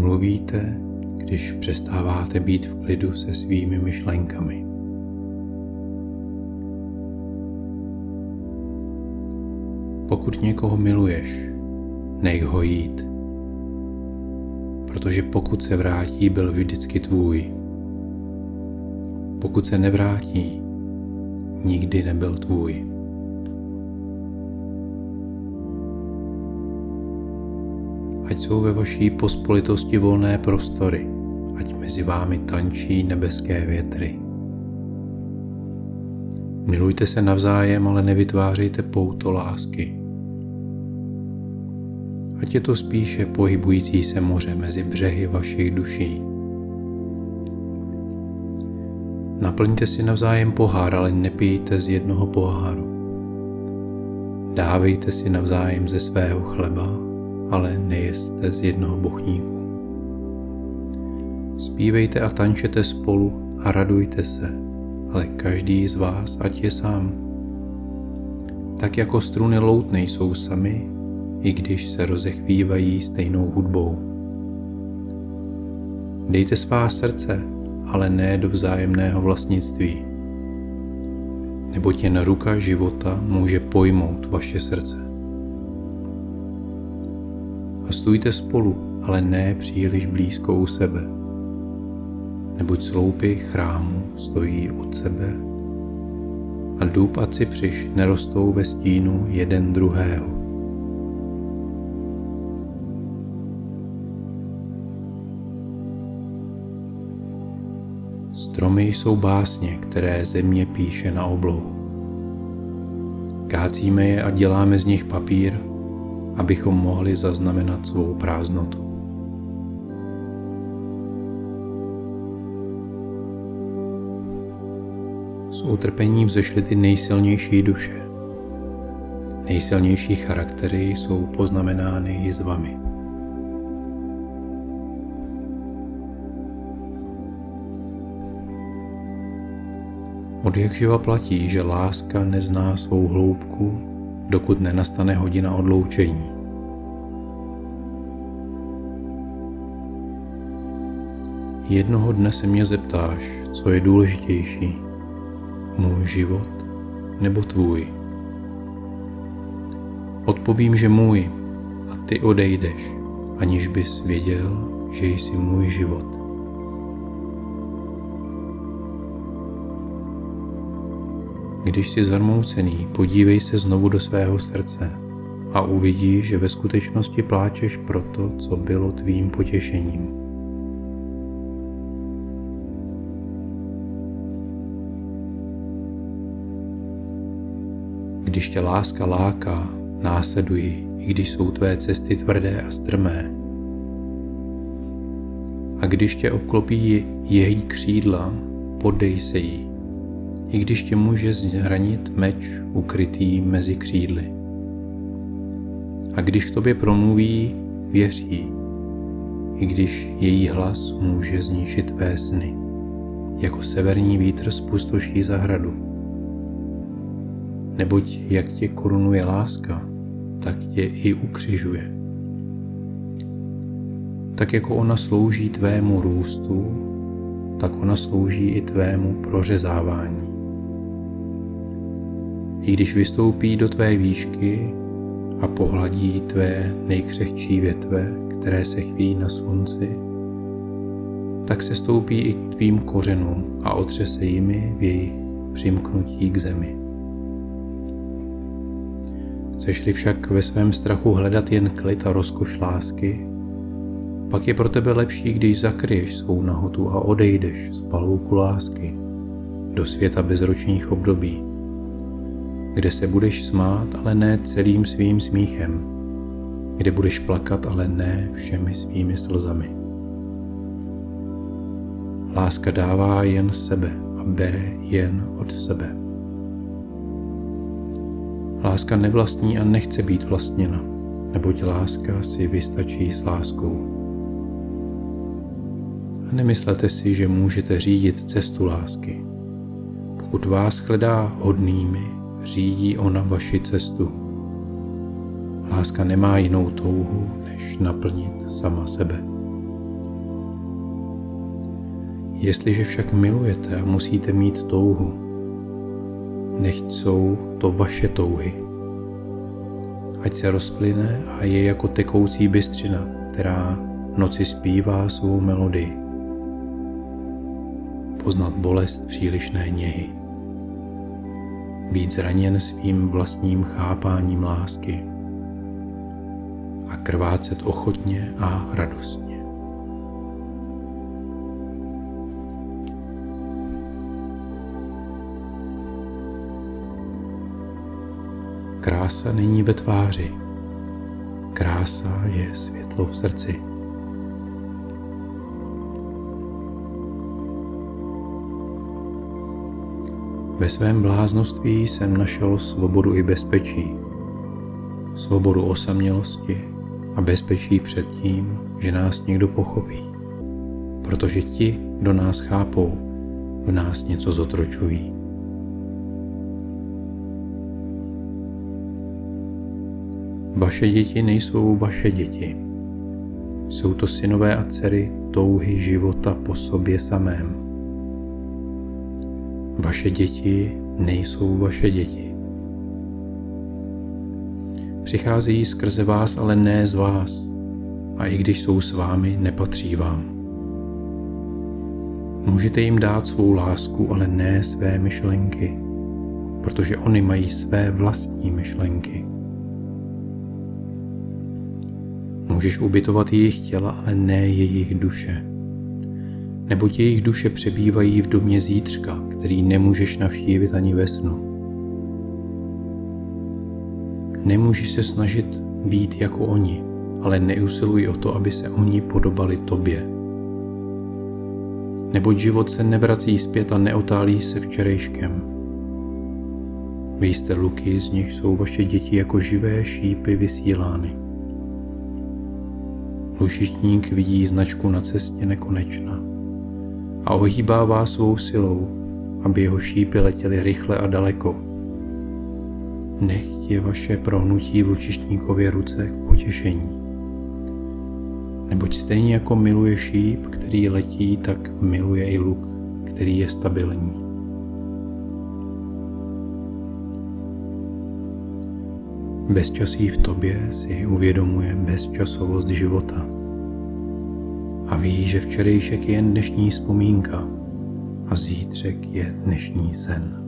mluvíte, když přestáváte být v klidu se svými myšlenkami. Pokud někoho miluješ, nech ho jít. Protože pokud se vrátí, byl vždycky tvůj. Pokud se nevrátí, nikdy nebyl tvůj. Ať jsou ve vaší pospolitosti volné prostory, ať mezi vámi tančí nebeské větry. Milujte se navzájem, ale nevytvářejte pouto lásky. Ať je to spíše pohybující se moře mezi břehy vašich duší. Naplňte si navzájem pohár, ale nepijte z jednoho poháru. Dávejte si navzájem ze svého chleba, ale nejeste z jednoho bochníku. Spívejte a tančete spolu a radujte se, ale každý z vás ať je sám. Tak jako struny lout nejsou sami, i když se rozechvívají stejnou hudbou. Dejte svá srdce, ale ne do vzájemného vlastnictví. Neboť jen ruka života může pojmout vaše srdce. A stůjte spolu, ale ne příliš blízko u sebe. Neboť sloupy chrámu stojí od sebe a dub a cipřiš nerostou ve stínu jeden druhého. Stromy jsou básně, které země píše na oblohu. Kácíme je a děláme z nich papír, abychom mohli zaznamenat svou prázdnotu. S utrpením vzešly ty nejsilnější duše. Nejsilnější charaktery jsou poznamenány jizvami. Od jak živa platí, že láska nezná svou hloubku, dokud nenastane hodina odloučení. Jednoho dne se mě zeptáš, co je důležitější, můj život nebo tvůj. Odpovím, že můj a ty odejdeš, aniž bys věděl, že jsi můj život. Když jsi zarmoucený, podívej se znovu do svého srdce a uvidíš, že ve skutečnosti pláčeš proto, co bylo tvým potěšením. Když tě láska láká, následuj, i když jsou tvé cesty tvrdé a strmé. A když tě obklopí její křídla, podej se jí i když tě může zranit meč ukrytý mezi křídly. A když k tobě promluví, věří, i když její hlas může zničit tvé sny, jako severní vítr spustoší zahradu. Neboť jak tě korunuje láska, tak tě i ukřižuje. Tak jako ona slouží tvému růstu, tak ona slouží i tvému prořezávání. I když vystoupí do tvé výšky a pohladí tvé nejkřehčí větve, které se chví na slunci, tak se stoupí i k tvým kořenům a otřese jimi v jejich přimknutí k zemi. Chceš-li však ve svém strachu hledat jen klid a rozkoš lásky, pak je pro tebe lepší, když zakryješ svou nahotu a odejdeš z palouku lásky do světa bezročních období kde se budeš smát, ale ne celým svým smíchem, kde budeš plakat, ale ne všemi svými slzami. Láska dává jen sebe a bere jen od sebe. Láska nevlastní a nechce být vlastněna, neboť láska si vystačí s láskou. A nemyslete si, že můžete řídit cestu lásky. Pokud vás hledá hodnými, řídí ona vaši cestu. Láska nemá jinou touhu, než naplnit sama sebe. Jestliže však milujete a musíte mít touhu, nechť jsou to vaše touhy. Ať se rozplyne a je jako tekoucí bystřina, která noci zpívá svou melodii. Poznat bolest přílišné něhy. Být zraněn svým vlastním chápáním lásky a krvácet ochotně a radostně. Krása není ve tváři. Krása je světlo v srdci. Ve svém bláznoství jsem našel svobodu i bezpečí. Svobodu osamělosti a bezpečí před tím, že nás někdo pochopí. Protože ti, kdo nás chápou, v nás něco zotročují. Vaše děti nejsou vaše děti. Jsou to synové a dcery touhy života po sobě samém. Vaše děti nejsou vaše děti. Přicházejí skrze vás, ale ne z vás. A i když jsou s vámi, nepatří vám. Můžete jim dát svou lásku, ale ne své myšlenky, protože oni mají své vlastní myšlenky. Můžeš ubytovat jejich těla, ale ne jejich duše. Neboť jejich duše přebývají v domě zítřka, který nemůžeš navštívit ani ve snu. Nemůžeš se snažit být jako oni, ale neusiluj o to, aby se oni podobali tobě. Neboť život se nevrací zpět a neotálí se včerejškem. Vy jste luky, z nich jsou vaše děti jako živé šípy vysílány. Lušičník vidí značku na cestě nekonečna a ohýbává svou silou, aby jeho šípy letěly rychle a daleko. Nechť je vaše prohnutí v lučištníkově ruce k potěšení. Neboť stejně jako miluje šíp, který letí, tak miluje i luk, který je stabilní. Bezčasí v tobě si uvědomuje bezčasovost života a ví, že včerejšek je jen dnešní vzpomínka a zítřek je dnešní sen.